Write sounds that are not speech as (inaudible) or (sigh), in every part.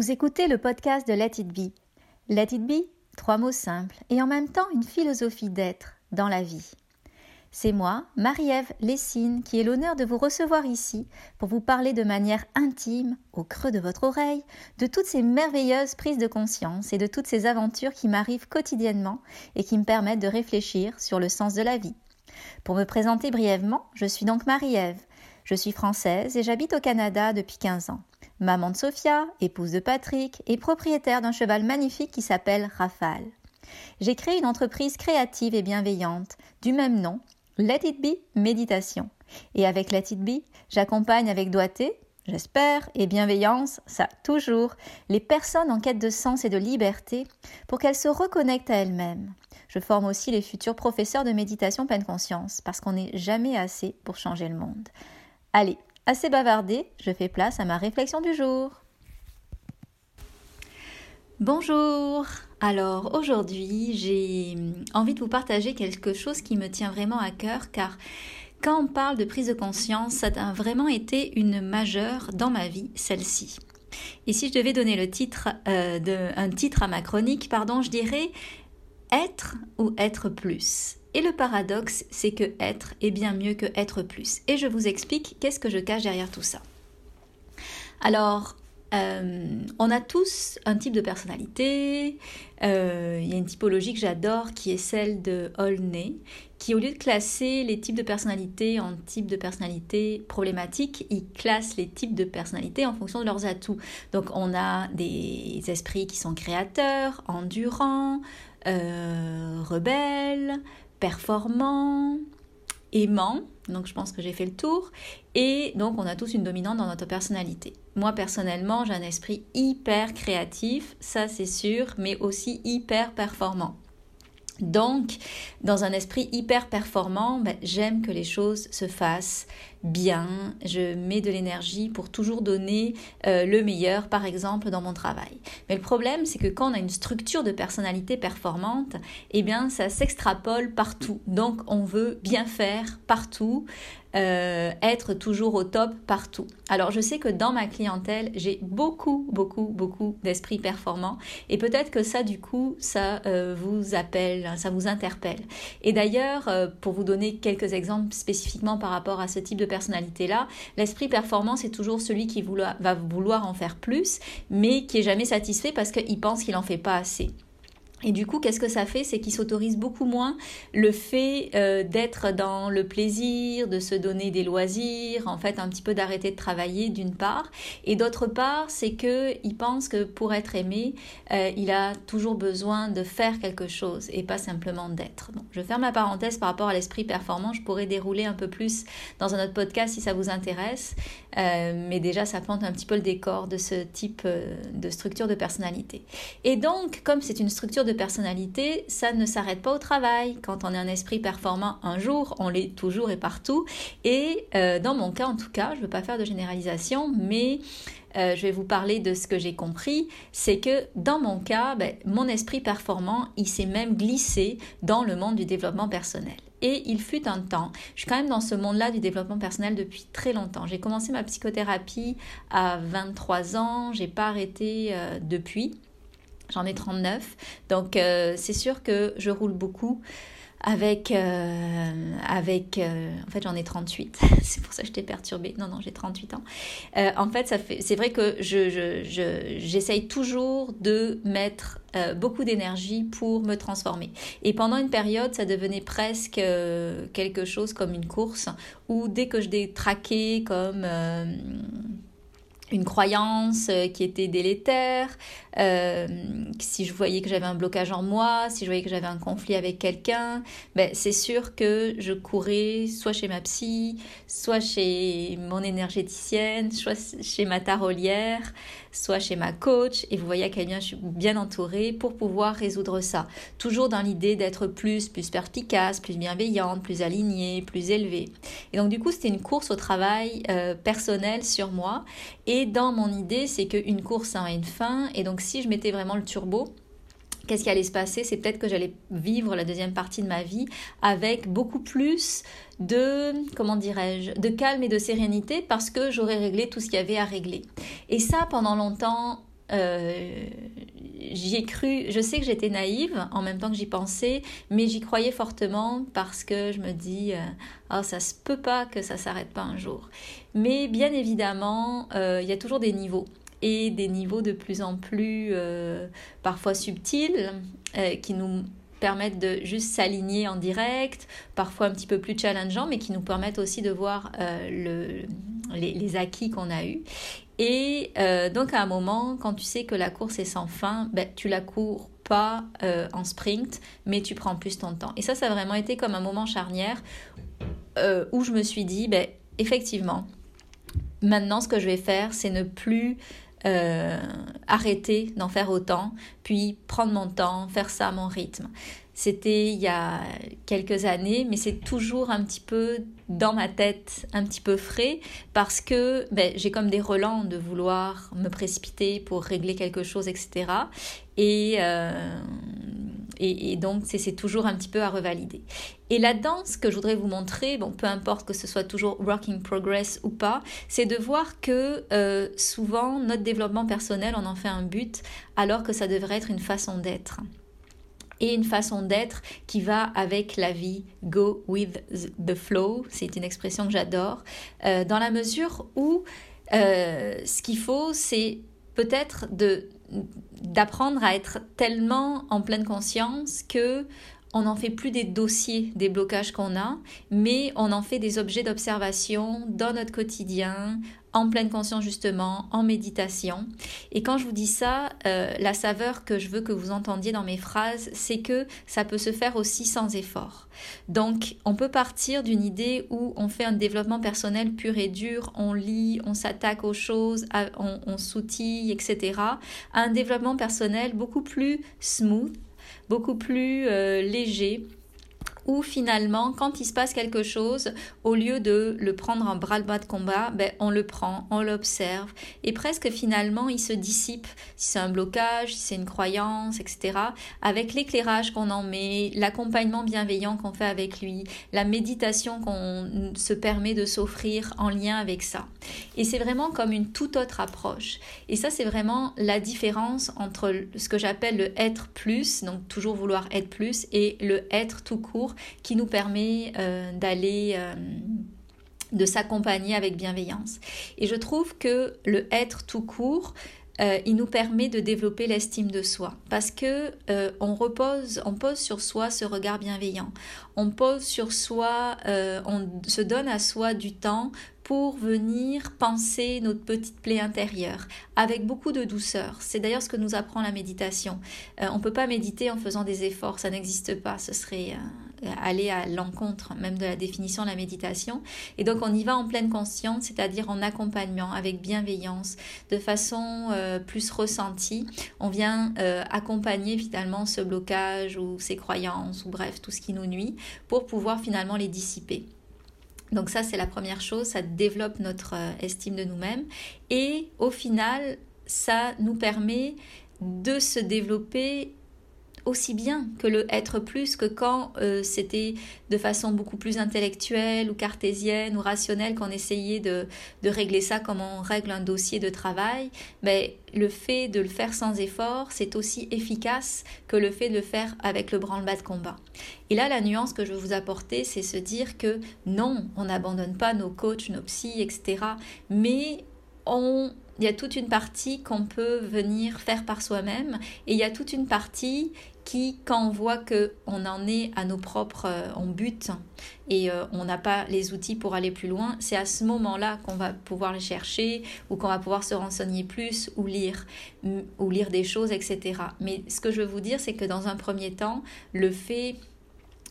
Vous écoutez le podcast de Let It Be. Let It Be, trois mots simples et en même temps une philosophie d'être dans la vie. C'est moi, Marie-Ève Lessine, qui ai l'honneur de vous recevoir ici pour vous parler de manière intime, au creux de votre oreille, de toutes ces merveilleuses prises de conscience et de toutes ces aventures qui m'arrivent quotidiennement et qui me permettent de réfléchir sur le sens de la vie. Pour me présenter brièvement, je suis donc Marie-Ève. Je suis française et j'habite au Canada depuis 15 ans maman de Sophia, épouse de Patrick et propriétaire d'un cheval magnifique qui s'appelle Rafale. J'ai créé une entreprise créative et bienveillante du même nom, Let It Be Méditation. Et avec Let It Be, j'accompagne avec doigté, j'espère, et bienveillance, ça toujours, les personnes en quête de sens et de liberté pour qu'elles se reconnectent à elles-mêmes. Je forme aussi les futurs professeurs de méditation pleine conscience parce qu'on n'est jamais assez pour changer le monde. Allez, Assez bavardé, je fais place à ma réflexion du jour. Bonjour Alors aujourd'hui j'ai envie de vous partager quelque chose qui me tient vraiment à cœur car quand on parle de prise de conscience, ça a vraiment été une majeure dans ma vie, celle-ci. Et si je devais donner le titre, euh, un titre à ma chronique, pardon, je dirais être ou être plus. Et le paradoxe, c'est que être est bien mieux que être plus. Et je vous explique qu'est-ce que je cache derrière tout ça. Alors, euh, on a tous un type de personnalité. Euh, il y a une typologie que j'adore qui est celle de Olney, qui au lieu de classer les types de personnalité en types de personnalité problématiques, il classe les types de personnalité en fonction de leurs atouts. Donc on a des esprits qui sont créateurs, endurants, euh, rebelles, performant, aimant, donc je pense que j'ai fait le tour, et donc on a tous une dominante dans notre personnalité. Moi personnellement, j'ai un esprit hyper créatif, ça c'est sûr, mais aussi hyper performant. Donc, dans un esprit hyper performant, ben, j'aime que les choses se fassent bien, je mets de l'énergie pour toujours donner euh, le meilleur, par exemple, dans mon travail. Mais le problème, c'est que quand on a une structure de personnalité performante, eh bien, ça s'extrapole partout. Donc, on veut bien faire partout, euh, être toujours au top partout. Alors je sais que dans ma clientèle, j'ai beaucoup, beaucoup, beaucoup d'esprits performants et peut-être que ça, du coup, ça euh, vous appelle, ça vous interpelle. Et d'ailleurs, pour vous donner quelques exemples spécifiquement par rapport à ce type de personnalité-là, l'esprit performant, c'est toujours celui qui va vouloir en faire plus, mais qui est jamais satisfait parce qu'il pense qu'il en fait pas assez. Et du coup, qu'est-ce que ça fait? C'est qu'il s'autorise beaucoup moins le fait euh, d'être dans le plaisir, de se donner des loisirs, en fait un petit peu d'arrêter de travailler d'une part, et d'autre part, c'est que il pense que pour être aimé, euh, il a toujours besoin de faire quelque chose et pas simplement d'être. Je ferme ma parenthèse par rapport à l'esprit performant. Je pourrais dérouler un peu plus dans un autre podcast si ça vous intéresse, euh, mais déjà ça plante un petit peu le décor de ce type de structure de personnalité. Et donc, comme c'est une structure de personnalité, ça ne s'arrête pas au travail. Quand on est un esprit performant un jour, on l'est toujours et partout. Et euh, dans mon cas, en tout cas, je ne veux pas faire de généralisation, mais euh, je vais vous parler de ce que j'ai compris, c'est que dans mon cas, ben, mon esprit performant, il s'est même glissé dans le monde du développement personnel. Et il fut un temps, je suis quand même dans ce monde-là du développement personnel depuis très longtemps. J'ai commencé ma psychothérapie à 23 ans, j'ai pas arrêté euh, depuis. J'en ai 39. Donc euh, c'est sûr que je roule beaucoup avec euh, avec euh, en fait j'en ai 38 (laughs) c'est pour ça que je t'ai perturbée. Non non j'ai 38 ans. En fait ça fait c'est vrai que je, je, j'essaye toujours de mettre beaucoup d'énergie pour me transformer. Et pendant une période ça devenait presque quelque chose comme une course où dès que je détraquais comme une croyance euh, qui était délétère, euh, si je voyais que j'avais un blocage en moi, si je voyais que j'avais un conflit avec quelqu'un, ben c'est sûr que je courais soit chez ma psy, soit chez mon énergéticienne, soit chez ma tarolière, soit chez ma coach, et vous voyez à quel point je suis bien entourée pour pouvoir résoudre ça. Toujours dans l'idée d'être plus, plus perspicace, plus bienveillante, plus alignée, plus élevée. Et donc du coup, c'était une course au travail euh, personnel sur moi. Et dans mon idée, c'est qu'une course a une fin, et donc si je mettais vraiment le turbo, qu'est-ce qui allait se passer? C'est peut-être que j'allais vivre la deuxième partie de ma vie avec beaucoup plus de, comment dirais-je, de calme et de sérénité parce que j'aurais réglé tout ce qu'il y avait à régler. Et ça, pendant longtemps, euh, j'y ai cru, je sais que j'étais naïve en même temps que j'y pensais, mais j'y croyais fortement parce que je me dis, oh, ça se peut pas que ça s'arrête pas un jour. Mais bien évidemment, il y a toujours des niveaux et des niveaux de plus en plus parfois subtils qui nous permettent de juste s'aligner en direct, parfois un petit peu plus challengeant, mais qui nous permettent aussi de voir le, les, acquis qu'on a eus. Et euh, donc à un moment, quand tu sais que la course est sans fin, ben, tu la cours pas euh, en sprint, mais tu prends plus ton temps. Et ça, ça a vraiment été comme un moment charnière euh, où je me suis dit, ben, effectivement, maintenant ce que je vais faire, c'est ne plus arrêter d'en faire autant, puis prendre mon temps, faire ça à mon rythme. C'était il y a quelques années, mais c'est toujours un petit peu dans ma tête, un petit peu frais, parce que ben, j'ai comme des relents de vouloir me précipiter pour régler quelque chose, etc. Euh, et, donc, c'est toujours un petit peu à revalider. Et là-dedans, ce que je voudrais vous montrer, bon, peu importe que ce soit toujours working progress ou pas, c'est de voir que euh, souvent, notre développement personnel, on en fait un but, alors que ça devrait être une façon d'être et une façon d'être qui va avec la vie. Go with the flow, c'est une expression que j'adore, euh, dans la mesure où euh, ce qu'il faut, c'est peut-être de d'apprendre à être tellement en pleine conscience que on n'en fait plus des dossiers des blocages qu'on a, mais on en fait des objets d'observation dans notre quotidien, en pleine conscience justement, en méditation. Et quand je vous dis ça, euh, la saveur que je veux que vous entendiez dans mes phrases, c'est que ça peut se faire aussi sans effort. Donc on peut partir d'une idée où on fait un développement personnel pur et dur, on lit, on s'attaque aux choses, on, on s'outille, etc. à un développement personnel beaucoup plus smooth, beaucoup plus euh, léger, où finalement, quand il se passe quelque chose, au lieu de le prendre en bras-le-bas de combat, ben, on le prend, on l'observe, et presque finalement, il se dissipe, si c'est un blocage, si c'est une croyance, etc., avec l'éclairage qu'on en met, l'accompagnement bienveillant qu'on fait avec lui, la méditation qu'on se permet de s'offrir en lien avec ça. Et c'est vraiment comme une toute autre approche. Et ça, c'est vraiment la différence entre ce que j'appelle le être plus, donc toujours vouloir être plus, et le être tout court qui nous permet euh, d'aller euh, de s'accompagner avec bienveillance. Et je trouve que le être tout court, euh, il nous permet de développer l'estime de soi parce que on repose, on pose sur soi ce regard bienveillant. On pose sur soi, on se donne à soi du temps pour venir penser notre petite plaie intérieure avec beaucoup de douceur. C'est d'ailleurs ce que nous apprend la méditation. On ne peut pas méditer en faisant des efforts, ça n'existe pas, ce serait aller à l'encontre même de la définition de la méditation. Et donc on y va en pleine conscience, c'est-à-dire en accompagnement, avec bienveillance, de façon euh, plus ressentie. On vient accompagner finalement ce blocage ou ces croyances ou bref tout ce qui nous nuit pour pouvoir finalement les dissiper. Donc ça, c'est la première chose, ça développe notre euh, estime de nous-mêmes. Et au final, ça nous permet de se développer aussi bien que le être plus que quand euh, c'était de façon beaucoup plus intellectuelle ou cartésienne ou rationnelle qu'on essayait de, de, régler ça comme on règle un dossier de travail, mais le fait de le faire sans effort, c'est aussi efficace que le fait de le faire avec le branle-bas de combat. Et là, la nuance que je veux vous apporter, c'est se dire que non, on n'abandonne pas nos coachs, nos psys, etc. Mais on il y a toute une partie qu'on peut venir faire par soi-même et il y a toute une partie qui, quand on voit que on en est à nos propres, euh, on et euh, on n'a pas les outils pour aller plus loin, c'est à ce moment-là qu'on va pouvoir les chercher ou qu'on va pouvoir se renseigner plus ou lire ou lire des choses, etc. Mais ce que je veux vous dire, c'est que dans un premier temps, le fait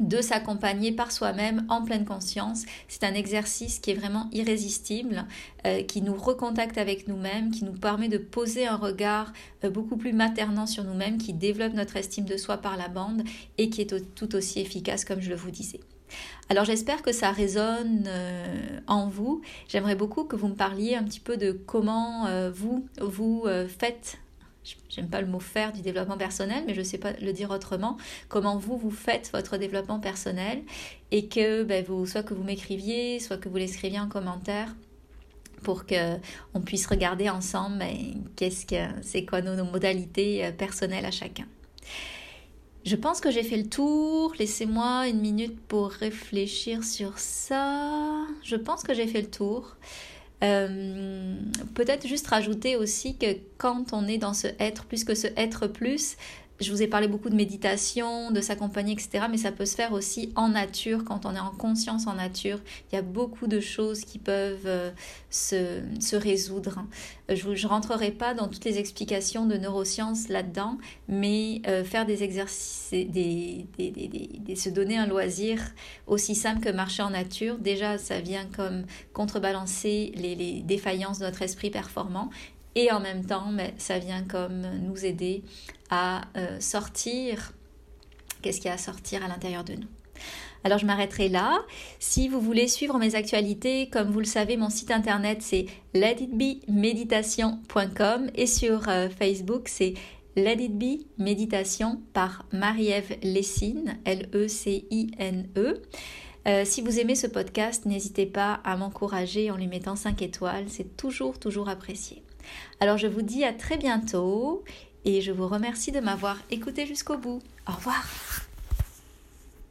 de s'accompagner par soi-même en pleine conscience. C'est un exercice qui est vraiment irrésistible, euh, qui nous recontacte avec nous-mêmes, qui nous permet de poser un regard euh, beaucoup plus maternant sur nous-mêmes, qui développe notre estime de soi par la bande et qui est tout aussi efficace comme je le vous disais. Alors j'espère que ça résonne euh, en vous. J'aimerais beaucoup que vous me parliez un petit peu de comment vous, vous faites j'aime pas le mot faire du développement personnel, mais je sais pas le dire autrement, comment vous, vous faites votre développement personnel et que ben, vous, soit que vous m'écriviez, soit que vous l'écriviez en commentaire pour que on puisse regarder ensemble qu'est-ce que c'est quoi nos, modalités euh, personnelles à chacun. Je pense que j'ai fait le tour. Laissez-moi une minute pour réfléchir sur ça. Je pense que j'ai fait le tour. Euh, peut-être juste rajouter aussi que quand on est dans ce être plus que ce être plus, je vous ai parlé beaucoup de méditation, de s'accompagner, etc. Mais ça peut se faire aussi en nature, quand on est en conscience en nature. Il y a beaucoup de choses qui peuvent euh, se, résoudre. Je ne rentrerai pas dans toutes les explications de neurosciences là-dedans, mais euh, faire des exercices, des, se donner un loisir aussi simple que marcher en nature, déjà ça vient comme contrebalancer les, les défaillances de notre esprit performant et en même temps, mais ça vient comme nous aider à euh, sortir. Qu'est-ce qu'il y a à sortir à l'intérieur de nous? Alors je m'arrêterai là. Si vous voulez suivre mes actualités, comme vous le savez, mon site internet c'est letitbemeditation.com et sur euh, Facebook c'est Let It Be Méditation par Marie-Ève Lessine, L-E-C-I-N-E. -E. Euh, si vous aimez ce podcast, n'hésitez pas à m'encourager en lui mettant 5 étoiles, c'est toujours, toujours apprécié. Alors je vous dis à très bientôt et je vous remercie de m'avoir écouté jusqu'au bout. Au revoir